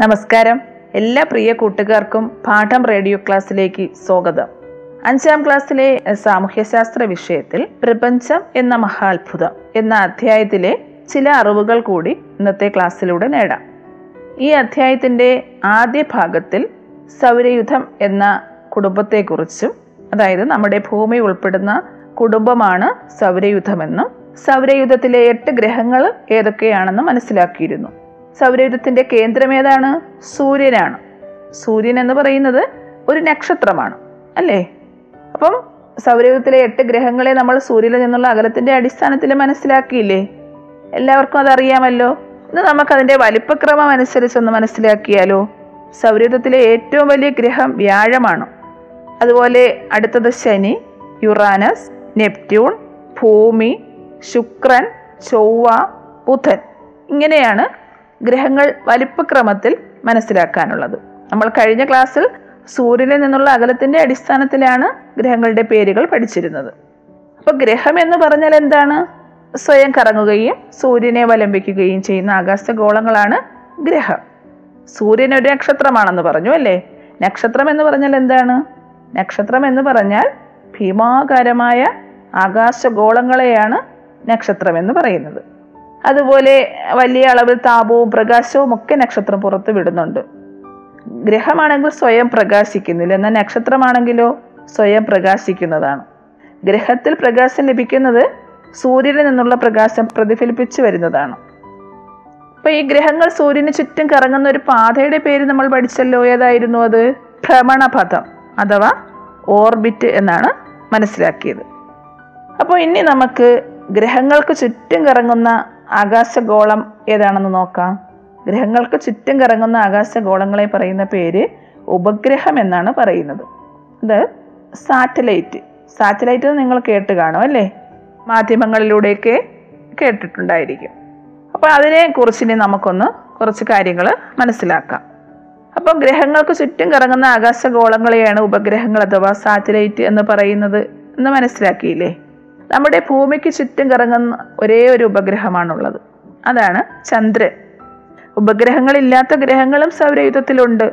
നമസ്കാരം. എല്ലാ പ്രിയ കൂട്ടുകാർക്കും പാഠം റേഡിയോ ക്ലാസ്സിലേക്ക് സ്വാഗതം. അഞ്ചാം ക്ലാസ്സിലെ സാമൂഹ്യശാസ്ത്ര വിഷയത്തിൽ പ്രപഞ്ചം എന്ന മഹാത്ഭുതം എന്ന അധ്യായത്തിലെ ചില അറിവുകൾ കൂടി ഇന്നത്തെ ക്ലാസ്സിലൂടെ നേടാം. ഈ അധ്യായത്തിന്റെ ആദ്യ ഭാഗത്തിൽ സൗരയുധം എന്ന കുടുംബത്തെക്കുറിച്ചും അതായത് നമ്മുടെ ഭൂമി ഉൾപ്പെടുന്ന കുടുംബമാണ് സൗരയുധമെന്നും സൗരയുധത്തിലെ എട്ട് ഗ്രഹങ്ങൾ ഏതൊക്കെയാണെന്ന് മനസ്സിലാക്കിയിരുന്നു. സൗരയുധത്തിന്റെ കേന്ദ്രം ഏതാണ്? സൂര്യനാണ്. സൂര്യൻ എന്ന് പറയുന്നത് ഒരു നക്ഷത്രമാണ് അല്ലേ? അപ്പം സൗരയുധത്തിലെ എട്ട് ഗ്രഹങ്ങളെ നമ്മൾ സൂര്യനിൽ നിന്നുള്ള അകലത്തിന്റെ അടിസ്ഥാനത്തിൽ മനസ്സിലാക്കിയില്ലേ? എല്ലാവർക്കും അതറിയാമല്ലോ. ഇന്ന് നമുക്കതിന്റെ വലിപ്പക്രമം അനുസരിച്ചൊന്ന് മനസ്സിലാക്കിയാലോ? സൗരയുധത്തിലെ ഏറ്റവും വലിയ ഗ്രഹം വ്യാഴമാണ്. അതുപോലെ അടുത്തത് ശനി യുറാനസ് നെപ്റ്റ്യൂൺ ഭൂമി ശുക്രൻ ചൊവ്വ ബുധൻ. ഇങ്ങനെയാണ് ഗ്രഹങ്ങൾ വലിപ്പക്രമത്തിൽ മനസ്സിലാക്കാനുള്ളത്. നമ്മൾ കഴിഞ്ഞ ക്ലാസ്സിൽ സൂര്യനിൽ നിന്നുള്ള അകലത്തിന്റെ അടിസ്ഥാനത്തിലാണ് ഗ്രഹങ്ങളുടെ പേരുകൾ പഠിച്ചിരുന്നത്. അപ്പോൾ ഗ്രഹം എന്ന് പറഞ്ഞാൽ എന്താണ്? സ്വയം കറങ്ങുകയും സൂര്യനെ വലംബിക്കുകയും ചെയ്യുന്ന ആകാശഗോളങ്ങളാണ് ഗ്രഹം. സൂര്യൻ ഒരു നക്ഷത്രമാണെന്ന് പറഞ്ഞു അല്ലേ? നക്ഷത്രം എന്ന് പറഞ്ഞാൽ എന്താണ്? നക്ഷത്രം എന്ന് പറഞ്ഞാൽ ഭീമാകാരമായ ആകാശഗോളങ്ങളെയാണ് നക്ഷത്രം എന്ന് പറയുന്നത്. അതുപോലെ വലിയ അളവിൽ താപവും പ്രകാശവും ഒക്കെ നക്ഷത്രം പുറത്ത് വിടുന്നുണ്ട്. ഗ്രഹമാണെങ്കിൽ സ്വയം പ്രകാശിക്കുന്നില്ല. എന്നാൽ നക്ഷത്രമാണെങ്കിലോ സ്വയം പ്രകാശിക്കുന്നതാണ്. ഗ്രഹത്തിൽ പ്രകാശം ലഭിക്കുന്നത് സൂര്യനിൽ നിന്നുള്ള പ്രകാശം പ്രതിഫലിപ്പിച്ചു വരുന്നതാണ്. അപ്പൊ ഈ ഗ്രഹങ്ങൾ സൂര്യന് ചുറ്റും കറങ്ങുന്ന ഒരു പാതയുടെ പേര് നമ്മൾ പഠിച്ചല്ലോ. ഏതായിരുന്നു അത്? ഭ്രമണപഥം അഥവാ ഓർബിറ്റ് എന്നാണ് മനസ്സിലാക്കിയത്. അപ്പോൾ ഇനി നമുക്ക് ഗ്രഹങ്ങൾക്ക് ചുറ്റും കറങ്ങുന്ന ആകാശഗോളം ഏതാണെന്ന് നോക്കാം. ഗ്രഹങ്ങൾക്ക് ചുറ്റും കറങ്ങുന്ന ആകാശഗോളങ്ങളെ പറയുന്ന പേര് ഉപഗ്രഹം എന്നാണ് പറയുന്നത്. ഇത് സാറ്റലൈറ്റ്. സാറ്റലൈറ്റ് നിങ്ങൾ കേട്ട് കാണും അല്ലേ? മാധ്യമങ്ങളിലൂടെയൊക്കെ കേട്ടിട്ടുണ്ടായിരിക്കും. അപ്പോൾ അതിനെ കുറിച്ച് ഇനി നമുക്കൊന്ന് കുറച്ച് കാര്യങ്ങൾ മനസ്സിലാക്കാം. അപ്പം ഗ്രഹങ്ങൾക്ക് ചുറ്റും കറങ്ങുന്ന ആകാശഗോളങ്ങളെയാണ് ഉപഗ്രഹങ്ങൾ അഥവാ സാറ്റലൈറ്റ് എന്ന് പറയുന്നത് എന്ന് മനസ്സിലാക്കിയില്ലേ? നമ്മുടെ ഭൂമിക്ക് ചുറ്റും കറങ്ങുന്ന ഒരേ ഒരു ഉപഗ്രഹമാണുള്ളത്. അതാണ് ചന്ദ്രൻ. ഉപഗ്രഹങ്ങളില്ലാത്ത ഗ്രഹങ്ങളും സൗരയുധത്തിലുണ്ട്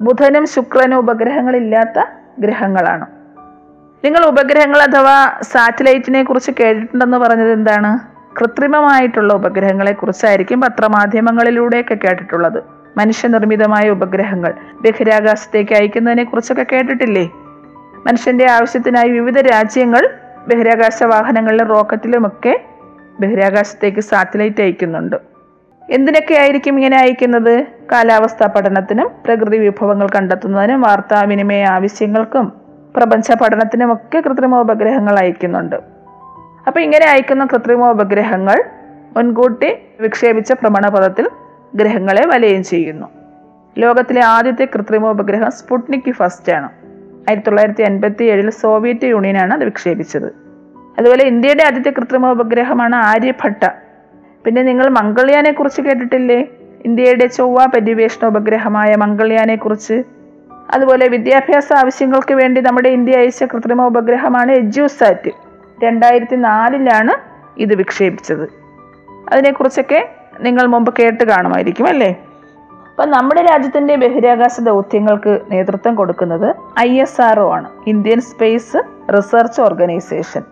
ബുധനും ശുക്രനും ഉപഗ്രഹങ്ങളില്ലാത്ത ഗ്രഹങ്ങളാണ്. നിങ്ങൾ ഉപഗ്രഹങ്ങൾ അഥവാ സാറ്റലൈറ്റിനെ കുറിച്ച് കേട്ടിട്ടുണ്ടെന്ന് പറഞ്ഞത് എന്താണ്? കൃത്രിമമായിട്ടുള്ള ഉപഗ്രഹങ്ങളെ കുറിച്ചായിരിക്കും പത്രമാധ്യമങ്ങളിലൂടെയൊക്കെ കേട്ടിട്ടുള്ളത്. മനുഷ്യനിർമ്മിതമായ ഉപഗ്രഹങ്ങൾ. ബഹിരാകാശത്തേക്ക് അയക്കുന്നതിനെ കുറിച്ചൊക്കെ കേട്ടിട്ടില്ലേ? മനുഷ്യന്റെ ആവശ്യത്തിനായി വിവിധ രാജ്യങ്ങൾ ബഹിരാകാശ വാഹനങ്ങളിലും റോക്കറ്റിലുമൊക്കെ ബഹിരാകാശത്തേക്ക് സാറ്റലൈറ്റ് അയക്കുന്നുണ്ട്. എന്തിനൊക്കെ ആയിരിക്കും ഇങ്ങനെ അയക്കുന്നത്? കാലാവസ്ഥാ പഠനത്തിനും പ്രകൃതി വിഭവങ്ങൾ കണ്ടെത്തുന്നതിനും വാർത്താവിനിമയ ആവശ്യങ്ങൾക്കും പ്രപഞ്ച പഠനത്തിനുമൊക്കെ കൃത്രിമ ഉപഗ്രഹങ്ങൾ അയക്കുന്നുണ്ട്. അപ്പൊ ഇങ്ങനെ അയക്കുന്ന കൃത്രിമ ഉപഗ്രഹങ്ങൾ മുൻകൂട്ടി വിക്ഷേപിച്ച ഭ്രമണപഥത്തിൽ ഗ്രഹങ്ങളെ വലയം ചെയ്യുന്നു. ലോകത്തിലെ ആദ്യത്തെ കൃത്രിമ ഉപഗ്രഹം സ്പുട്നിക് ഫസ്റ്റ് ആണ് ആയിരത്തി തൊള്ളായിരത്തി അൻപത്തി ഏഴിൽ സോവിയറ്റ് യൂണിയനാണ് അത് വിക്ഷേപിച്ചത്. അതുപോലെ ഇന്ത്യയുടെ ആദ്യത്തെ കൃത്രിമ ഉപഗ്രഹമാണ് ആര്യഭട്ട. പിന്നെ നിങ്ങൾ മംഗൾയാനെ കുറിച്ച് കേട്ടിട്ടില്ലേ? ഇന്ത്യയുടെ ചൊവ്വ പര്യവേഷണ ഉപഗ്രഹമായ മംഗൾയാനെ കുറിച്ച്. അതുപോലെ വിദ്യാഭ്യാസ ആവശ്യങ്ങൾക്ക് വേണ്ടി നമ്മുടെ ഇന്ത്യ അയച്ച കൃത്രിമ ഉപഗ്രഹമാണ് എജ്യൂസാറ്റ്. രണ്ടായിരത്തി നാലിലാണ് ഇത് വിക്ഷേപിച്ചത്. അതിനെക്കുറിച്ചൊക്കെ നിങ്ങൾ മുമ്പ് കേട്ട് കാണുമായിരിക്കും അല്ലേ? അപ്പം നമ്മുടെ രാജ്യത്തിന്റെ ബഹിരാകാശ ദൗത്യങ്ങൾക്ക് നേതൃത്വം കൊടുക്കുന്നത് ഐ എസ് ആർ ഒ ആണ് ഇന്ത്യൻ സ്പേസ് റിസർച്ച് ഓർഗനൈസേഷൻ.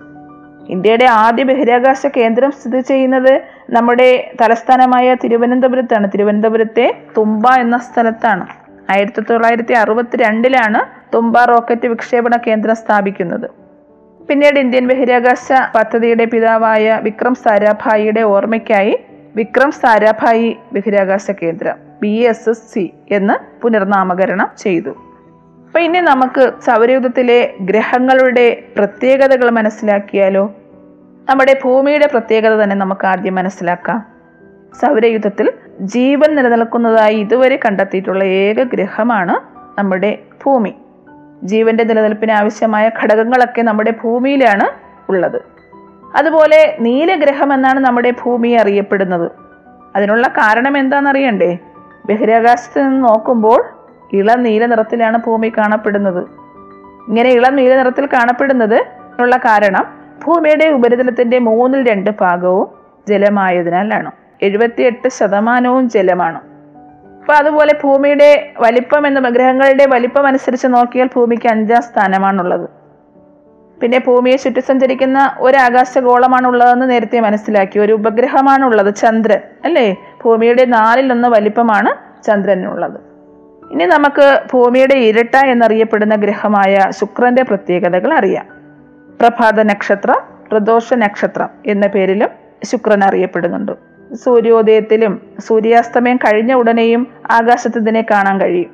ഇന്ത്യയുടെ ആദ്യ ബഹിരാകാശ കേന്ദ്രം സ്ഥിതി ചെയ്യുന്നത് നമ്മുടെ തലസ്ഥാനമായ തിരുവനന്തപുരത്താണ്. തിരുവനന്തപുരത്തെ തുമ്പ എന്ന സ്ഥലത്താണ്. ആയിരത്തി തൊള്ളായിരത്തി അറുപത്തി രണ്ടിലാണ് തുമ്പ റോക്കറ്റ് വിക്ഷേപണ കേന്ദ്രം സ്ഥാപിക്കുന്നത്. പിന്നീട് ഇന്ത്യൻ ബഹിരാകാശ പദ്ധതിയുടെ പിതാവായ വിക്രം സാരാഭായിയുടെ ഓർമ്മയ്ക്കായി വിക്രം സാരാഭായി ബഹിരാകാശ കേന്ദ്രം. ബി എസ് എസ് സി എന്ന് പുനർനാമകരണം ചെയ്തു. അപ്പൊ ഇനി നമുക്ക് സൗരയുധത്തിലെ ഗ്രഹങ്ങളുടെ പ്രത്യേകതകൾ മനസ്സിലാക്കിയാലോ? നമ്മുടെ ഭൂമിയുടെ പ്രത്യേകത തന്നെ നമുക്ക് ആദ്യം മനസ്സിലാക്കാം. സൗരയുധത്തിൽ ജീവൻ നിലനിൽക്കുന്നതായി ഇതുവരെ കണ്ടെത്തിയിട്ടുള്ള ഏക ഗ്രഹമാണ് നമ്മുടെ ഭൂമി. ജീവന്റെ നിലനിൽപ്പിന് ആവശ്യമായ ഘടകങ്ങളൊക്കെ നമ്മുടെ ഭൂമിയിലാണ് ഉള്ളത്. അതുപോലെ നീലഗ്രഹം എന്നാണ് നമ്മുടെ ഭൂമി അറിയപ്പെടുന്നത്. അതിനുള്ള കാരണം എന്താണെന്നറിയണ്ടേ? ബഹിരാകാശത്ത് നിന്ന് നോക്കുമ്പോൾ ഇളം നീല നിറത്തിലാണ് ഭൂമി കാണപ്പെടുന്നത്. ഇങ്ങനെ ഇളം നീല നിറത്തിൽ കാണപ്പെടുന്നത് ഉള്ള കാരണം ഭൂമിയുടെ ഉപരിതലത്തിന്റെ മൂന്നിൽ രണ്ട് ഭാഗവും ജലമായതിനാലാണ്. എഴുപത്തിയെട്ട് ശതമാനവും ജലമാണ്. അപ്പൊ അതുപോലെ ഭൂമിയുടെ വലിപ്പം എന്ന ഗ്രഹങ്ങളുടെ വലിപ്പം അനുസരിച്ച് നോക്കിയാൽ ഭൂമിക്ക് അഞ്ചാം സ്ഥാനമാണുള്ളത്. പിന്നെ ഭൂമിയെ ചുറ്റി സഞ്ചരിക്കുന്ന ഒരു ആകാശഗോളമാണുള്ളതെന്ന് നേരത്തെ മനസ്സിലാക്കി. ഒരു ഉപഗ്രഹമാണുള്ളത് ചന്ദ്രൻ അല്ലേ? ഭൂമിയുടെ നാലിലൊന്ന് വലിപ്പമാണ് ചന്ദ്രനുള്ളത്. ഇനി നമുക്ക് ഭൂമിയുടെ ഇരട്ട എന്നറിയപ്പെടുന്ന ഗ്രഹമായ ശുക്രന്റെ പ്രത്യേകതകൾ അറിയാം. പ്രഭാത നക്ഷത്ര പ്രദോഷ നക്ഷത്രം എന്ന പേരിലും ശുക്രൻ അറിയപ്പെടുന്നുണ്ട്. സൂര്യോദയത്തിലും സൂര്യാസ്തമയം കഴിഞ്ഞ ഉടനെയും ആകാശത്ത് ഇതിനെ കാണാൻ കഴിയും.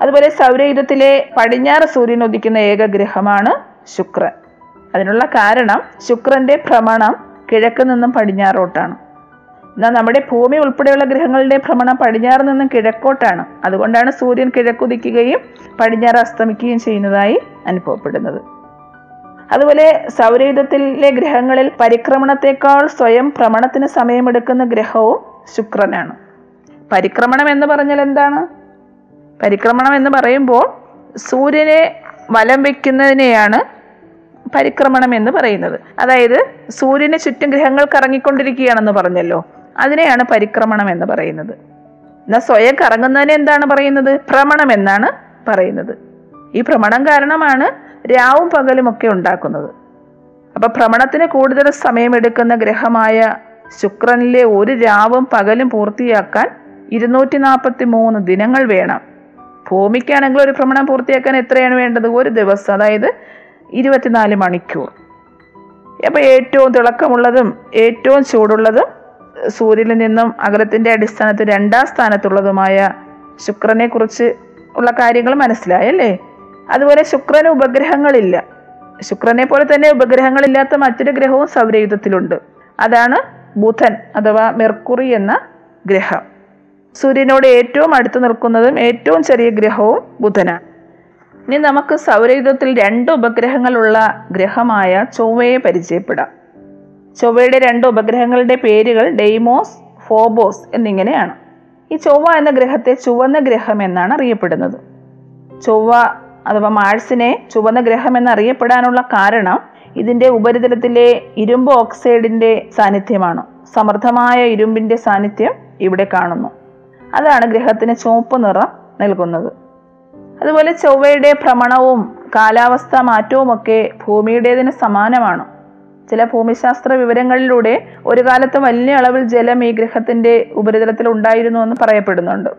അതുപോലെ സൗരയുധത്തിലെ പടിഞ്ഞാറ് സൂര്യൻ ഉദിക്കുന്ന ഏക ഗ്രഹമാണ് ശുക്രൻ. അതിനുള്ള കാരണം ശുക്രന്റെ ഭ്രമണം കിഴക്ക് നിന്നും പടിഞ്ഞാറോട്ടാണ്. എന്നാൽ നമ്മുടെ ഭൂമി ഉൾപ്പെടെയുള്ള ഗ്രഹങ്ങളുടെ ഭ്രമണം പടിഞ്ഞാറ് നിന്നും കിഴക്കോട്ടാണ്. അതുകൊണ്ടാണ് സൂര്യൻ കിഴക്കുദിക്കുകയും പടിഞ്ഞാറ് അസ്തമിക്കുകയും ചെയ്യുന്നതായി അനുഭവപ്പെടുന്നത്. അതുപോലെ സൗരയുധത്തിലെ ഗ്രഹങ്ങളിൽ പരിക്രമണത്തെക്കാൾ സ്വയം ഭ്രമണത്തിന് സമയമെടുക്കുന്ന ഗ്രഹവും ശുക്രനാണ്. പരിക്രമണം എന്ന് പറഞ്ഞാൽ എന്താണ്? പരിക്രമണം എന്ന് പറയുമ്പോൾ സൂര്യനെ വലം വയ്ക്കുന്നതിനെയാണ് പരിക്രമണം എന്ന് പറയുന്നത്. അതായത് സൂര്യന് ചുറ്റും ഗ്രഹങ്ങൾ കറങ്ങിക്കൊണ്ടിരിക്കുകയാണെന്ന് പറഞ്ഞല്ലോ. അതിനെയാണ് പരിക്രമണം എന്ന് പറയുന്നത്. എന്നാൽ സ്വയം കറങ്ങുന്നതിനെ എന്താണ് പറയുന്നത്? ഭ്രമണം എന്നാണ് പറയുന്നത്. ഈ ഭ്രമണം കാരണമാണ് രാവും പകലും ഒക്കെ ഉണ്ടാക്കുന്നത്. അപ്പൊ ഭ്രമണത്തിന് കൂടുതൽ സമയമെടുക്കുന്ന ഗ്രഹമായ ശുക്രനിലെ ഒരു രാവും പകലും പൂർത്തിയാക്കാൻ ഇരുന്നൂറ്റി നാൽപ്പത്തി മൂന്ന് ദിനങ്ങൾ വേണം. ഭൂമിക്കാണെങ്കിൽ ഒരു ഭ്രമണം പൂർത്തിയാക്കാൻ എത്രയാണ് വേണ്ടത്? ഒരു ദിവസം അതായത് ഇരുപത്തിനാല് മണിക്കൂർ. അപ്പോൾ ഏറ്റവും തിളക്കമുള്ളതും ഏറ്റവും ചൂടുള്ളതും സൂര്യനിൽ നിന്നും അകലത്തിന്റെ അടിസ്ഥാനത്തിൽ രണ്ടാം സ്ഥാനത്തുള്ളതുമായ ശുക്രനെ കുറിച്ച് ഉള്ള കാര്യങ്ങൾ മനസ്സിലായല്ലേ? അതുപോലെ ശുക്രന് ഉപഗ്രഹങ്ങളില്ല. ശുക്രനെ പോലെ തന്നെ ഉപഗ്രഹങ്ങളില്ലാത്ത മറ്റൊരു ഗ്രഹവും സൗരയുധത്തിലുണ്ട് അതാണ് ബുധൻ അഥവാ മെർക്കുറി എന്ന ഗ്രഹം. സൂര്യനോട് ഏറ്റവും അടുത്ത് നിൽക്കുന്നതും ഏറ്റവും ചെറിയ ഗ്രഹവും ബുധനാണ്. ഇനി നമുക്ക് സൗരയുധത്തിൽ രണ്ട് ഉപഗ്രഹങ്ങളുള്ള ഗ്രഹമായ ചൊവ്വയെ പരിചയപ്പെടാം. ചൊവ്വയുടെ രണ്ട് ഉപഗ്രഹങ്ങളുടെ പേരുകൾ ഡെയ്മോസ് ഫോബോസ് എന്നിങ്ങനെയാണ്. ഈ ചൊവ്വ എന്ന ഗ്രഹത്തെ ചുവന്ന ഗ്രഹം എന്നാണ് അറിയപ്പെടുന്നത്. ചൊവ്വ അഥവാ മാഴ്സിനെ ചുവന്ന ഗ്രഹം എന്നറിയപ്പെടാനുള്ള കാരണം ഇതിന്റെ ഉപരിതലത്തിലെ ഇരുമ്പ് ഓക്സൈഡിന്റെ സാന്നിധ്യമാണ്. സമൃദ്ധമായ ഇരുമ്പിന്റെ സാന്നിധ്യം ഇവിടെ കാണുന്നു. അതാണ് ഗ്രഹത്തിന് ചുവപ്പ് നിറം നൽകുന്നത്. അതുപോലെ ചൊവ്വയുടെ ഭ്രമണവും കാലാവസ്ഥ മാറ്റവും ഒക്കെ ഭൂമിയുടേതിന് സമാനമാണ്. ചില ഭൂമിശാസ്ത്ര വിവരങ്ങളിലൂടെ ഒരു കാലത്ത് വലിയ അളവിൽ ജലം ഈ ഗ്രഹത്തിന്റെ ഉപരിതലത്തിൽ ഉണ്ടായിരുന്നു എന്ന് പറയപ്പെടുന്നുണ്ട്.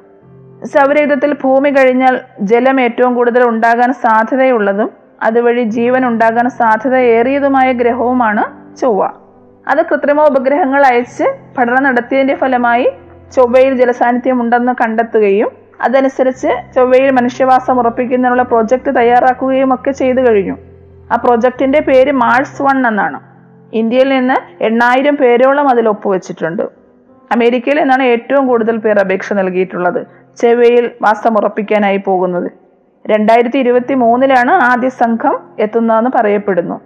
സൗരയുധത്തിൽ ഭൂമി കഴിഞ്ഞാൽ ജലം ഏറ്റവും കൂടുതൽ ഉണ്ടാകാൻ സാധ്യതയുള്ളതും അതുവഴി ജീവൻ ഉണ്ടാകാൻ സാധ്യതയേറിയതുമായ ഗ്രഹവുമാണ് ചൊവ്വ. അത് കൃത്രിമ ഉപഗ്രഹങ്ങൾ അയച്ച് പഠനം നടത്തിയതിന്റെ ഫലമായി ചൊവ്വയിൽ ജലസാന്നിധ്യം ഉണ്ടെന്ന് കണ്ടെത്തുകയും അതനുസരിച്ച് ചൊവ്വയിൽ മനുഷ്യവാസം ഉറപ്പിക്കുന്നതിനുള്ള പ്രോജക്റ്റ് തയ്യാറാക്കുകയും ഒക്കെ ചെയ്തു കഴിഞ്ഞു. ആ പ്രോജക്റ്റിന്റെ പേര് മാഴ്സ് വൺ എന്നാണ്. ഇന്ത്യയിൽ നിന്ന് എണ്ണായിരം പേരോളം അതിൽ ഒപ്പുവെച്ചിട്ടുണ്ട്. അമേരിക്കയിൽ നിന്നാണ് ഏറ്റവും കൂടുതൽ പേർ അപേക്ഷ നൽകിയിട്ടുള്ളത് ചെവ്വയിൽ വാസം ഉറപ്പിക്കാനായി പോകുന്നത്. രണ്ടായിരത്തി ഇരുപത്തി മൂന്നിലാണ് ആദ്യ സംഘം എത്തുന്നതെന്ന് പറയപ്പെടുന്നു.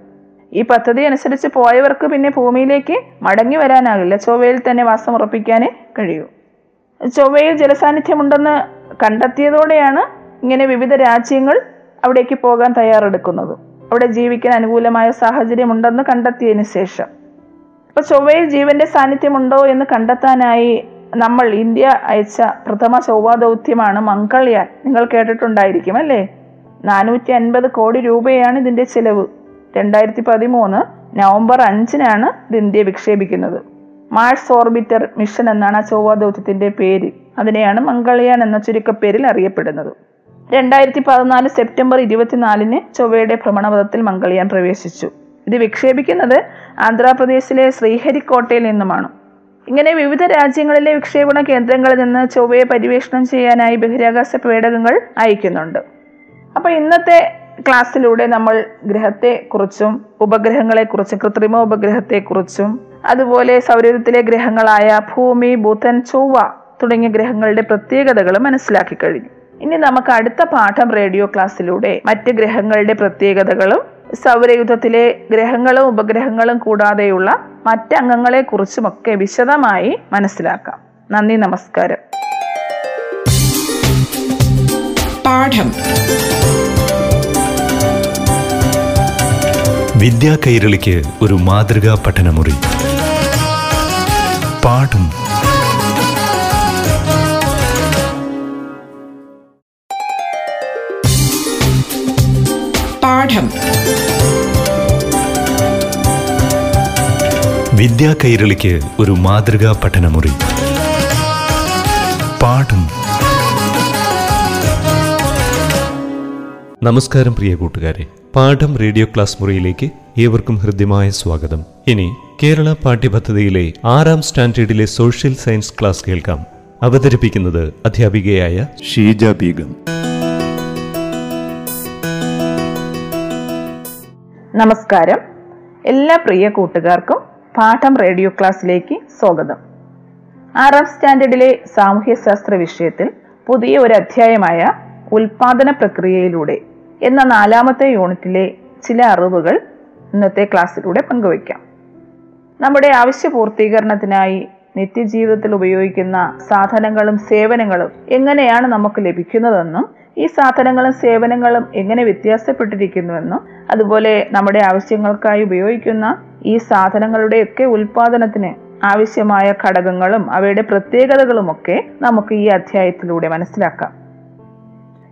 ഈ പദ്ധതി അനുസരിച്ച് പോയവർക്ക് പിന്നെ ഭൂമിയിലേക്ക് മടങ്ങി വരാനാകില്ല. ചൊവ്വയിൽ തന്നെ വാസം ഉറപ്പിക്കാനേ കഴിയൂ. ചൊവ്വയിൽ ജലസാന്നിധ്യമുണ്ടെന്ന് കണ്ടെത്തിയതോടെയാണ് ഇങ്ങനെ വിവിധ രാജ്യങ്ങൾ അവിടേക്ക് പോകാൻ തയ്യാറെടുക്കുന്നത്. അവിടെ ജീവിക്കാൻ അനുകൂലമായ സാഹചര്യം ഉണ്ടെന്ന് കണ്ടെത്തിയതിന് ശേഷം. അപ്പൊ ചൊവ്വയിൽ ജീവന്റെ സാന്നിധ്യമുണ്ടോ എന്ന് കണ്ടെത്താനായി നമ്മൾ ഇന്ത്യ അയച്ച പ്രഥമ ചൊവ്വ ദൗത്യമാണ് മംഗൾയാൻ. നിങ്ങൾ കേട്ടിട്ടുണ്ടായിരിക്കും അല്ലേ? നാനൂറ്റി അൻപത് കോടി രൂപയാണ് ഇതിന്റെ ചിലവ്. രണ്ടായിരത്തി പതിമൂന്ന് നവംബർ അഞ്ചിനാണ് ഇത് ഇന്ത്യ വിക്ഷേപിക്കുന്നത്. മാർസ് ഓർബിറ്റർ മിഷൻ എന്നാണ് ആ ചൊവ്വ ദൗത്യത്തിന്റെ പേര്. അതിനെയാണ് മംഗൾയാൻ എന്ന ചുരുക്കപ്പേരിൽ അറിയപ്പെടുന്നത്. രണ്ടായിരത്തി പതിനാല് സെപ്റ്റംബർ ഇരുപത്തിനാലിന് ചൊവ്വയുടെ ഭ്രമണപഥത്തിൽ മംഗൾയാൻ പ്രവേശിച്ചു. ഇത് വിക്ഷേപിക്കുന്നത് ആന്ധ്രാപ്രദേശിലെ ശ്രീഹരിക്കോട്ടയിൽ നിന്നുമാണ്. ഇങ്ങനെ വിവിധ രാജ്യങ്ങളിലെ വിക്ഷേപണ കേന്ദ്രങ്ങളിൽ നിന്ന് ചൊവ്വയെ പര്യവേഷണം ചെയ്യാനായി ബഹിരാകാശ പേടകങ്ങൾ അയക്കുന്നുണ്ട്. അപ്പൊ ഇന്നത്തെ ക്ലാസ്സിലൂടെ നമ്മൾ ഗ്രഹത്തെക്കുറിച്ചും ഉപഗ്രഹങ്ങളെക്കുറിച്ചും കൃത്രിമ ഉപഗ്രഹത്തെക്കുറിച്ചും അതുപോലെ സൗരയൂഥത്തിലെ ഗ്രഹങ്ങളായ ഭൂമി ബുധൻ ചൊവ്വ തുടങ്ങിയ ഗ്രഹങ്ങളുടെ പ്രത്യേകതകൾ മനസ്സിലാക്കി കഴിഞ്ഞു. ഇനി നമുക്ക് അടുത്ത പാഠം റേഡിയോ ക്ലാസ്സിലൂടെ മറ്റ് ഗ്രഹങ്ങളുടെ പ്രത്യേകതകളും സൗരയുദ്ധത്തിലെ ഗ്രഹങ്ങളും ഉപഗ്രഹങ്ങളും കൂടാതെയുള്ള മറ്റംഗങ്ങളെ കുറിച്ചുമൊക്കെ വിശദമായി മനസ്സിലാക്കാം. നന്ദി നമസ്കാരം. പാഠം. വിദ്യാ കൈരളിക്ക് ഒരു മാതൃകാ പഠനമുറി. പാഠം വിദ്യാ കൈരളിക്ക് ഒരു മാതൃകാ പഠനമുറി. പാഠം. നമസ്കാരം പ്രിയ കൂട്ടുകാരെ. പാഠം റേഡിയോ ക്ലാസ് മുറിയിലേക്ക് ഏവർക്കും ഹൃദ്യമായ സ്വാഗതം. ഇനി കേരള പാഠ്യപദ്ധതിയിലെ ആറാം സ്റ്റാൻഡേർഡിലെ സോഷ്യൽ സയൻസ് ക്ലാസ് കേൾക്കാം. അവതരിപ്പിക്കുന്നത് അധ്യാപികയായ ഷീജ ബീഗം. നമസ്കാരം. എല്ലാ പ്രിയ കൂട്ടുകാർക്കും പാഠം റേഡിയോ ക്ലാസ്സിലേക്ക് സ്വാഗതം. ആറാം സ്റ്റാൻഡേർഡിലെ സാമൂഹ്യശാസ്ത്ര വിഷയത്തിൽ പുതിയ ഒരു അധ്യായമായ ഉൽപാദന പ്രക്രിയയിലൂടെ എന്ന നാലാമത്തെ യൂണിറ്റിലെ ചില അറിവുകൾ ഇന്നത്തെ ക്ലാസ്സിലൂടെ പങ്കുവയ്ക്കാം. നമ്മുടെ ആവശ്യ പൂർത്തീകരണത്തിനായി നിത്യജീവിതത്തിൽ ഉപയോഗിക്കുന്ന സാധനങ്ങളും സേവനങ്ങളും എങ്ങനെയാണ് നമുക്ക് ലഭിക്കുന്നതെന്നും ഈ സാധനങ്ങളും സേവനങ്ങളും എങ്ങനെ വ്യത്യാസപ്പെട്ടിരിക്കുന്നുവെന്നും അതുപോലെ നമ്മുടെ ആവശ്യങ്ങൾക്കായി ഉപയോഗിക്കുന്ന ഈ സാധനങ്ങളുടെയൊക്കെ ഉൽപാദനത്തിന് ആവശ്യമായ ഘടകങ്ങളും അവയുടെ പ്രത്യേകതകളുമൊക്കെ നമുക്ക് ഈ അധ്യായത്തിലൂടെ മനസ്സിലാക്കാം.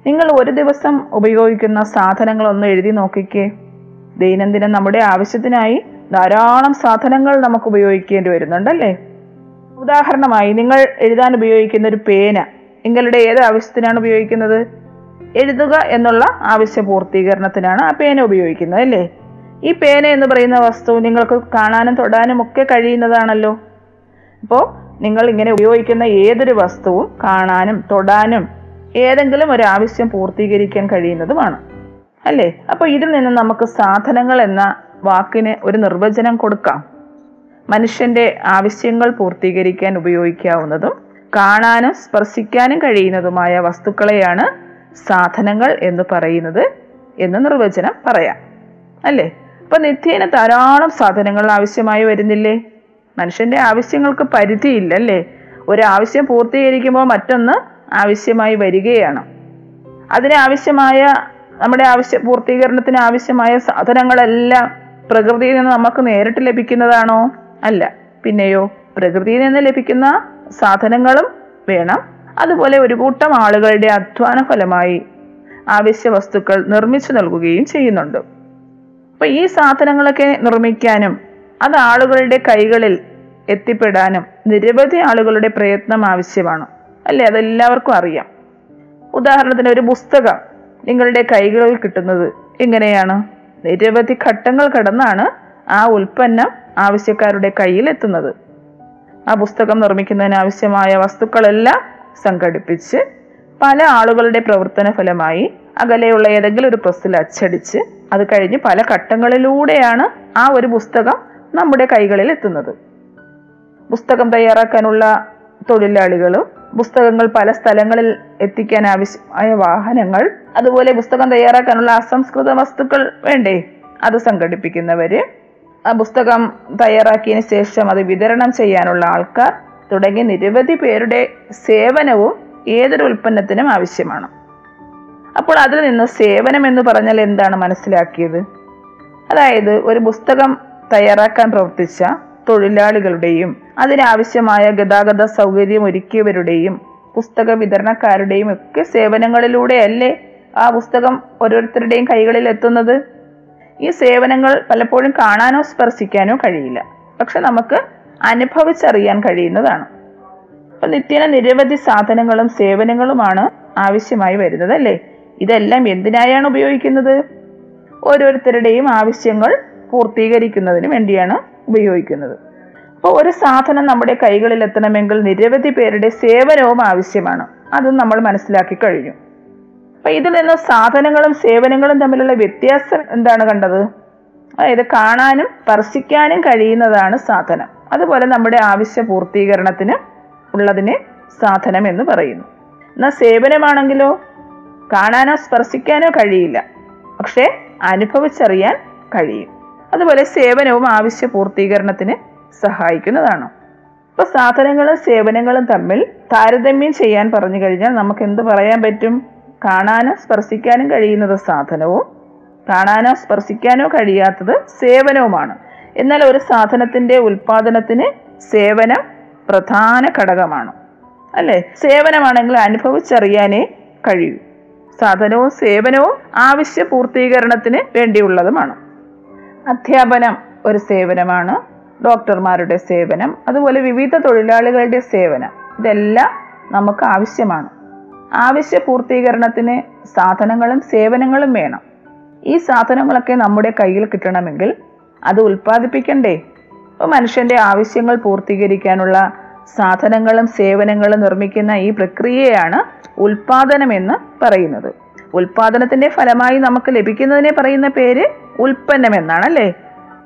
നിങ്ങൾ ഒരു ദിവസം ഉപയോഗിക്കുന്ന സാധനങ്ങളൊന്ന് എഴുതി നോക്കിക്കേ. ദൈനംദിനം നമ്മുടെ ആവശ്യത്തിനായി ധാരാളം സാധനങ്ങൾ നമുക്ക് ഉപയോഗിക്കേണ്ടി വരുന്നുണ്ടല്ലേ? ഉദാഹരണമായി നിങ്ങൾ എഴുതാൻ ഉപയോഗിക്കുന്ന ഒരു പേന നിങ്ങളുടെ ഏത് ആവശ്യത്തിനാണ് ഉപയോഗിക്കുന്നത്? എഴുതുക എന്നുള്ള ആവശ്യ പൂർത്തീകരണത്തിനാണ് ആ പേന ഉപയോഗിക്കുന്നത് അല്ലേ? ഈ പേന എന്ന് പറയുന്ന വസ്തു നിങ്ങൾക്ക് കാണാനും തൊടാനും ഒക്കെ കഴിയുന്നതാണല്ലോ. അപ്പോൾ നിങ്ങൾ ഇങ്ങനെ ഉപയോഗിക്കുന്ന ഏതൊരു വസ്തുവും കാണാനും തൊടാനും ഏതെങ്കിലും ഒരു ആവശ്യം പൂർത്തീകരിക്കാൻ കഴിയുന്നതുമാണ്. അല്ലേ? അപ്പോൾ ഇതിൽ നിന്ന് നമുക്ക് സാധനങ്ങൾ എന്ന വാക്കിന് ഒരു നിർവചനം കൊടുക്കാം. മനുഷ്യന്റെ ആവശ്യങ്ങൾ പൂർത്തീകരിക്കാൻ ഉപയോഗിക്കാവുന്നതും കാണാനും സ്പർശിക്കാനും കഴിയുന്നതുമായ വസ്തുക്കളെയാണ് സാധനങ്ങൾ എന്ന് പറയുന്നത് എന്ന് നിർവചനം പറയാം. അല്ലേ? അപ്പൊ നിത്യേന ധാരാളം സാധനങ്ങൾ ആവശ്യമായി വരുന്നില്ലേ? മനുഷ്യന്റെ ആവശ്യങ്ങൾക്ക് പരിധിയില്ല അല്ലേ ഒരു ആവശ്യം പൂർത്തീകരിക്കുമ്പോൾ മറ്റൊന്ന് ആവശ്യമായി വരികയാണ്. അതിനാവശ്യമായ നമ്മുടെ ആവശ്യ പൂർത്തീകരണത്തിന് ആവശ്യമായ സാധനങ്ങളെല്ലാം പ്രകൃതിയിൽ നിന്ന് നമുക്ക് നേരിട്ട് ലഭിക്കുന്നതാണോ? അല്ല. പിന്നെയോ പ്രകൃതിയിൽ നിന്ന് ലഭിക്കുന്ന സാധനങ്ങളും വേണം. അതുപോലെ ഒരു കൂട്ടം ആളുകളുടെ അധ്വാന ഫലമായി ആവശ്യ വസ്തുക്കൾ നിർമ്മിച്ചു നൽകുകയും ചെയ്യുന്നുണ്ട്. അപ്പൊ ഈ സാധനങ്ങളൊക്കെ നിർമ്മിക്കാനും അത് ആളുകളുടെ കൈകളിൽ എത്തിപ്പെടാനും നിരവധി ആളുകളുടെ പ്രയത്നം ആവശ്യമാണ്. അല്ലേ? അതെല്ലാവർക്കും അറിയാം. ഉദാഹരണത്തിന് ഒരു പുസ്തകം നിങ്ങളുടെ കൈകളിൽ കിട്ടുന്നത് എങ്ങനെയാണ്? നിരവധി ഘട്ടങ്ങൾ കടന്നാണ് ആ ഉൽപ്പന്നം ആവശ്യക്കാരുടെ കയ്യിൽ എത്തുന്നത്. ആ പുസ്തകം നിർമ്മിക്കുന്നതിന് ആവശ്യമായ വസ്തുക്കളെല്ലാം സംഘടിപ്പിച്ച് പല ആളുകളുടെ പ്രവർത്തന ഫലമായി അകലെയുള്ള ഏതെങ്കിലും ഒരു പ്രസ്സിൽ അച്ചടിച്ച് അത് കഴിഞ്ഞ് പല ഘട്ടങ്ങളിലൂടെയാണ് ആ ഒരു പുസ്തകം നമ്മുടെ കൈകളിൽ എത്തുന്നത്. പുസ്തകം തയ്യാറാക്കാനുള്ള തൊഴിലാളികളും പുസ്തകങ്ങൾ പല സ്ഥലങ്ങളിൽ എത്തിക്കാൻ ആവശ്യമായ വാഹനങ്ങൾ അതുപോലെ പുസ്തകം തയ്യാറാക്കാനുള്ള അസംസ്കൃത വസ്തുക്കൾ വേണ്ടേ? അത് സംഘടിപ്പിക്കുന്നവര് ആ പുസ്തകം തയ്യാറാക്കിയതിന് ശേഷം അത് വിതരണം ചെയ്യാനുള്ള ആൾക്കാർ തുടങ്ങി നിരവധി പേരുടെ സേവനവും ഏതൊരു ഉൽപ്പന്നത്തിനും ആവശ്യമാണ്. അപ്പോൾ അതിൽ നിന്ന് സേവനം എന്ന് പറഞ്ഞാൽ എന്താണ് മനസ്സിലാക്കിയത്? അതായത് ഒരു പുസ്തകം തയ്യാറാക്കാൻ പ്രവർത്തിച്ച തൊഴിലാളികളുടെയും അതിനാവശ്യമായ ഗതാഗത സൗകര്യം ഒരുക്കിയവരുടെയും പുസ്തക വിതരണക്കാരുടെയും ഒക്കെ സേവനങ്ങളിലൂടെയല്ലേ ആ പുസ്തകം ഓരോരുത്തരുടെയും കൈകളിൽ എത്തുന്നത്? ഈ സേവനങ്ങൾ പലപ്പോഴും കാണാനോ സ്പർശിക്കാനോ കഴിയില്ല. പക്ഷെ നമുക്ക് അനുഭവിച്ചറിയാൻ കഴിയുന്നതാണ്. അപ്പൊ നിത്യേന നിരവധി സാധനങ്ങളും സേവനങ്ങളുമാണ് ആവശ്യമായി വരുന്നത് അല്ലേ? ഇതെല്ലാം എന്തിനായാണ് ഉപയോഗിക്കുന്നത്? ഓരോരുത്തരുടെയും ആവശ്യങ്ങൾ പൂർത്തീകരിക്കുന്നതിന് വേണ്ടിയാണ് ഉപയോഗിക്കുന്നത്. അപ്പോൾ ഒരു സാധനം നമ്മുടെ കൈകളിൽ എത്തണമെങ്കിൽ നിരവധി പേരുടെ സേവനവും ആവശ്യമാണ്. അതും നമ്മൾ മനസ്സിലാക്കി കഴിഞ്ഞു. അപ്പൊ ഇതിൽ നിന്ന് സാധനങ്ങളും സേവനങ്ങളും തമ്മിലുള്ള വ്യത്യാസം എന്താണ് കണ്ടത്? അതായത് കാണാനും സ്പർശിക്കാനും കഴിയുന്നതാണ് സാധനം. അതുപോലെ നമ്മുടെ ആവശ്യ പൂർത്തീകരണത്തിന് ഉള്ളതിനെ സാധനം എന്ന് പറയുന്നു. എന്നാൽ സേവനമാണെങ്കിലോ കാണാനോ സ്പർശിക്കാനോ കഴിയില്ല. പക്ഷേ അനുഭവിച്ചറിയാൻ കഴിയും. അതുപോലെ സേവനവും ആവശ്യ പൂർത്തീകരണത്തിന് സഹായിക്കുന്നതാണ്? ഇപ്പൊ സാധനങ്ങളും സേവനങ്ങളും തമ്മിൽ താരതമ്യം ചെയ്യാൻ പറഞ്ഞു കഴിഞ്ഞാൽ നമുക്ക് എന്ത് പറയാൻ പറ്റും? കാണാനോ സ്പർശിക്കാനും കഴിയുന്നത് സാധനവും കാണാനോ സ്പർശിക്കാനോ കഴിയാത്തത് സേവനവുമാണ്. എന്നാൽ ഒരു സാധനത്തിന്റെ ഉൽപാദനത്തിന് സേവനം പ്രധാന ഘടകമാണ്. അല്ലേ? സേവനമാണെങ്കിൽ അനുഭവിച്ചറിയാനേ കഴിയൂ. സാധനവും സേവനവും ആവശ്യ പൂർത്തീകരണത്തിന് വേണ്ടിയുള്ളതുമാണ്. അധ്യാപനം ഒരു സേവനമാണ്. ഡോക്ടർമാരുടെ സേവനം അതുപോലെ വിവിധ തൊഴിലാളികളുടെ സേവനം ഇതെല്ലാം നമുക്ക് ആവശ്യമാണ്. ആവശ്യ പൂർത്തീകരണത്തിന് സാധനങ്ങളും സേവനങ്ങളും വേണം. ഈ സാധനങ്ങളൊക്കെ നമ്മുടെ കയ്യിൽ കിട്ടണമെങ്കിൽ അത് ഉൽപ്പാദിപ്പിക്കണ്ടേ? മനുഷ്യന്റെ ആവശ്യങ്ങൾ പൂർത്തീകരിക്കാനുള്ള സാധനങ്ങളും സേവനങ്ങളും നിർമ്മിക്കുന്ന ഈ പ്രക്രിയയാണ് ഉൽപാദനം എന്ന് പറയുന്നത്. ഉൽപാദനത്തിന്റെ ഫലമായി നമുക്ക് ലഭിക്കുന്നതിനെ പറയുന്ന പേര് ഉൽപ്പന്നം എന്നാണ് അല്ലേ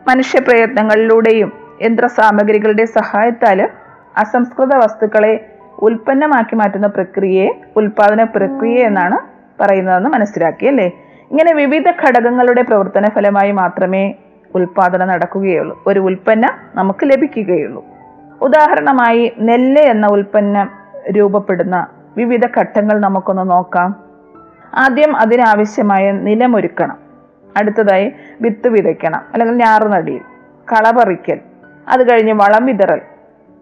മനുഷ്യ പ്രയത്നങ്ങളിലൂടെയും യന്ത്ര സാമഗ്രികളുടെ സഹായത്താലും അസംസ്കൃത വസ്തുക്കളെ ഉൽപ്പന്നമാക്കി മാറ്റുന്ന പ്രക്രിയയെ ഉൽപാദന പ്രക്രിയ എന്നാണ് പറയുന്നതെന്ന് മനസ്സിലാക്കി അല്ലേ? ഇങ്ങനെ വിവിധ ഘടകങ്ങളുടെ പ്രവർത്തന ഫലമായി മാത്രമേ ഉൽപാദനം നടക്കുകയുള്ളൂ. ഒരു ഉൽപ്പന്നം നമുക്ക് ലഭിക്കുകയുള്ളൂ. ഉദാഹരണമായി നെല്ല് എന്ന ഉൽപ്പന്നം രൂപപ്പെടുന്ന വിവിധ ഘട്ടങ്ങൾ നമുക്കൊന്ന് നോക്കാം. ആദ്യം അതിനാവശ്യമായ നിലമൊരുക്കണം. അടുത്തതായി വിത്ത് വിതയ്ക്കണം. അല്ലെങ്കിൽ ഞാറുനടിയിൽ കളപറിക്കൽ. അത് കഴിഞ്ഞ് വളം വിതറൽ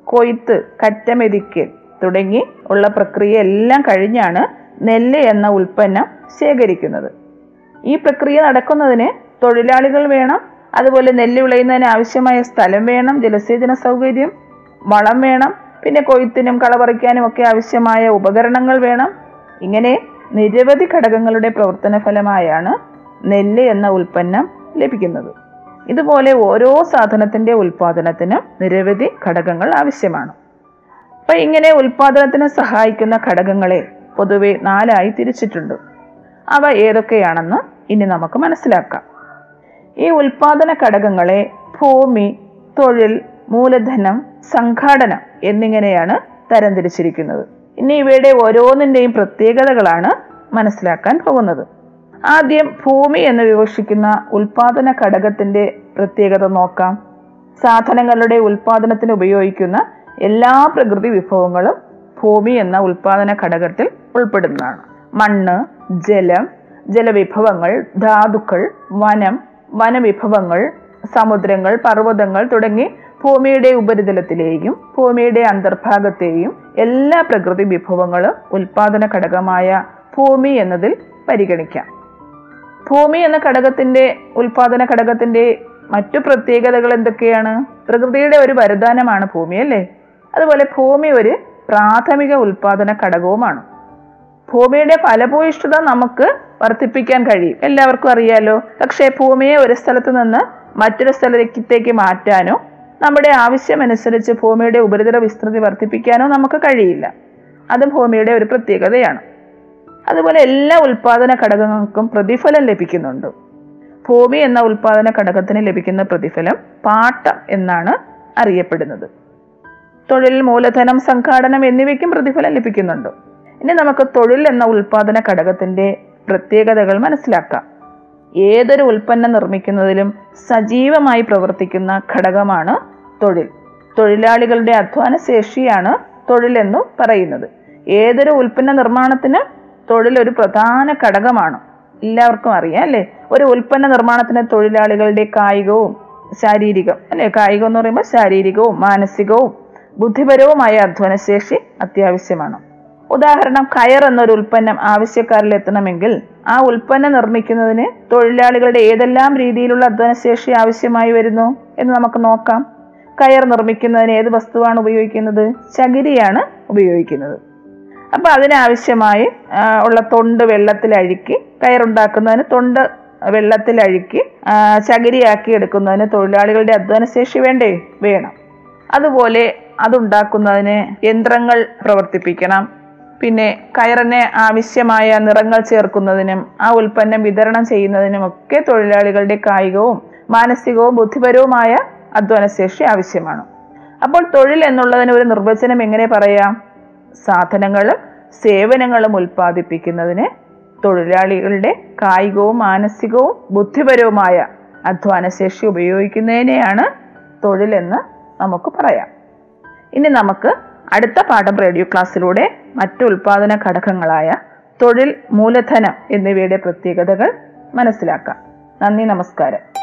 കൊയ്ത്ത് കറ്റമെതിക്കൽ തുടങ്ങി ഉള്ള പ്രക്രിയ എല്ലാം കഴിഞ്ഞാണ് നെല്ല് എന്ന ഉൽപ്പന്നം ശേഖരിക്കുന്നത്. ഈ പ്രക്രിയ നടക്കുന്നതിന് തൊഴിലാളികൾ വേണം. അതുപോലെ നെല്ല് വിളയുന്നതിന് ആവശ്യമായ സ്ഥലം വേണം. ജലസേചന സൗകര്യം വളം വേണം പിന്നെ കൊയ്ത്തിനും കളപറിക്കാനും ഒക്കെ ആവശ്യമായ ഉപകരണങ്ങൾ വേണം. ഇങ്ങനെ നിരവധി ഘടകങ്ങളുടെ പ്രവർത്തന ഫലമായാണ് നെല്ല് എന്ന ഉൽപ്പന്നം ലഭിക്കുന്നത്. ഇതുപോലെ ഓരോ സാധനത്തിന്റെ ഉൽപ്പാദനത്തിനും നിരവധി ഘടകങ്ങൾ ആവശ്യമാണ്. അപ്പം ഇങ്ങനെ ഉൽപ്പാദനത്തിന് സഹായിക്കുന്ന ഘടകങ്ങളെ പൊതുവെ നാലായി തിരിച്ചിട്ടുണ്ട്. അവ ഏതൊക്കെയാണെന്ന് ഇനി നമുക്ക് മനസ്സിലാക്കാം. ഈ ഉൽപാദന ഘടകങ്ങളെ ഭൂമി തൊഴിൽ മൂലധനം സംഘാടനം എന്നിങ്ങനെയാണ് തരംതിരിച്ചിരിക്കുന്നത്. ഇനി ഇവയുടെ ഓരോന്നിന്റെയും പ്രത്യേകതകളാണ് മനസ്സിലാക്കാൻ പോകുന്നത്. ആദ്യം ഭൂമി എന്ന് വിവക്ഷിക്കുന്ന ഉൽപാദന ഘടകത്തിന്റെ പ്രത്യേകത നോക്കാം. സാധനങ്ങളുടെ ഉൽപാദനത്തിന് ഉപയോഗിക്കുന്ന എല്ലാ പ്രകൃതി വിഭവങ്ങളും ഭൂമി എന്ന ഉൽപാദന ഘടകത്തിൽ ഉൾപ്പെടുന്നതാണ്. മണ്ണ് ജലം ജലവിഭവങ്ങൾ ധാതുക്കൾ വനം വനവിഭവങ്ങൾ സമുദ്രങ്ങൾ പർവതങ്ങൾ തുടങ്ങി ഭൂമിയുടെ ഉപരിതലത്തിലെയും ഭൂമിയുടെ അന്തർഭാഗത്തെയും എല്ലാ പ്രകൃതി വിഭവങ്ങളും ഉൽപാദന ഘടകമായ ഭൂമി എന്നതിൽ പരിഗണിക്കാം. ഭൂമി എന്ന ഘടകത്തിന്റെ ഉൽപാദന ഘടകത്തിന്റെ മറ്റു പ്രത്യേകതകൾ എന്തൊക്കെയാണ്? പ്രകൃതിയുടെ ഒരു വരദാനമാണ് ഭൂമി അല്ലേ? അതുപോലെ ഭൂമി ഒരു പ്രാഥമിക ഉൽപാദന ഘടകവുമാണ്. ഭൂമിയുടെ ഫലഭൂയിഷ്ഠത നമുക്ക് വർദ്ധിപ്പിക്കാൻ കഴിയും. എല്ലാവർക്കും അറിയാലോ? പക്ഷേ ഭൂമിയെ ഒരു സ്ഥലത്ത് നിന്ന് മറ്റൊരു സ്ഥലത്തേക്ക് മാറ്റാനോ നമ്മുടെ ആവശ്യമനുസരിച്ച് ഭൂമിയുടെ ഉപരിതല വിസ്തൃതി വർദ്ധിപ്പിക്കാനോ നമുക്ക് കഴിയില്ല. അത് ഭൂമിയുടെ ഒരു പ്രത്യേകതയാണ്. അതുപോലെ എല്ലാ ഉൽപാദന ഘടകങ്ങൾക്കും പ്രതിഫലം ലഭിക്കുന്നുണ്ട്. ഭൂമി എന്ന ഉൽപാദന ഘടകത്തിന് ലഭിക്കുന്ന പ്രതിഫലം പാട്ട എന്നാണ് അറിയപ്പെടുന്നത്. തൊഴിൽ മൂലധനം സംഘാടനം എന്നിവയ്ക്കും പ്രതിഫലം ലഭിക്കുന്നുണ്ട്. ഇനി നമുക്ക് തൊഴിൽ എന്ന ഉൽപാദന ഘടകത്തിന്റെ പ്രത്യേകതകൾ മനസ്സിലാക്കാം. ഏതൊരു ഉൽപ്പന്നം നിർമ്മിക്കുന്നതിലും സജീവമായി പ്രവർത്തിക്കുന്ന ഘടകമാണ് തൊഴിൽ. തൊഴിലാളികളുടെ അധ്വാന ശേഷിയാണ് തൊഴിലെന്നു പറയുന്നത്. ഏതൊരു ഉൽപ്പന്ന നിർമ്മാണത്തിന് തൊഴിൽ ഒരു പ്രധാന ഘടകമാണ്. എല്ലാവർക്കും അറിയാം അല്ലേ? ഒരു ഉൽപ്പന്ന നിർമ്മാണത്തിന് തൊഴിലാളികളുടെ കായികവും ശാരീരികം അല്ലെ? കായികം എന്ന് പറയുമ്പോൾ ശാരീരികവും മാനസികവും ബുദ്ധിപരവുമായ അധ്വാനശേഷി അത്യാവശ്യമാണ്. ഉദാഹരണം കയർ എന്നൊരു ഉൽപ്പന്നം ആവശ്യക്കാരിൽ എത്തണമെങ്കിൽ ആ ഉൽപ്പന്നം നിർമ്മിക്കുന്നതിന് തൊഴിലാളികളുടെ ഏതെല്ലാം രീതിയിലുള്ള അധ്വാനശേഷി ആവശ്യമായി വരുന്നു എന്ന് നമുക്ക് നോക്കാം. കയർ നിർമ്മിക്കുന്നതിന് ഏത് വസ്തുവാണ് ഉപയോഗിക്കുന്നത്? ചകിരിയാണ് ഉപയോഗിക്കുന്നത്. അപ്പൊ അതിനാവശ്യമായി ഉള്ള തൊണ്ട് വെള്ളത്തിൽ അഴുക്കി കയറുണ്ടാക്കുന്നതിന് തൊണ്ട് വെള്ളത്തിൽ അഴുക്കി ചകിരിയാക്കി എടുക്കുന്നതിന് തൊഴിലാളികളുടെ അധ്വാനശേഷി വേണ്ടേ? വേണം. അതുപോലെ അതുണ്ടാക്കുന്നതിന് യന്ത്രങ്ങൾ പ്രവർത്തിപ്പിക്കണം. പിന്നെ കയറിന് ആവശ്യമായ നിറങ്ങൾ ചേർക്കുന്നതിനും ആ ഉൽപ്പന്നം വിതരണം ചെയ്യുന്നതിനും ഒക്കെ തൊഴിലാളികളുടെ കായികവും മാനസികവും ബുദ്ധിപരവുമായ അധ്വാനശേഷി ആവശ്യമാണ്. അപ്പോൾ തൊഴിൽ എന്നുള്ളതിന് ഒരു നിർവചനം എങ്ങനെ പറയാം? സാധനങ്ങളും സേവനങ്ങളും ഉൽപ്പാദിപ്പിക്കുന്നതിന് തൊഴിലാളികളുടെ കായികവും മാനസികവും ബുദ്ധിപരവുമായ അധ്വാനശേഷി ഉപയോഗിക്കുന്നതിനെയാണ് തൊഴിലെന്ന് നമുക്ക് പറയാം. ഇനി നമുക്ക് അടുത്ത പാഠം റേഡിയോ ക്ലാസ്സിലൂടെ മറ്റു ഉൽപാദന ഘടകങ്ങളായ തൊഴിൽ മൂലധനം എന്നിവയുടെ പ്രത്യേകതകൾ മനസ്സിലാക്കാം. നന്ദി നമസ്കാരം.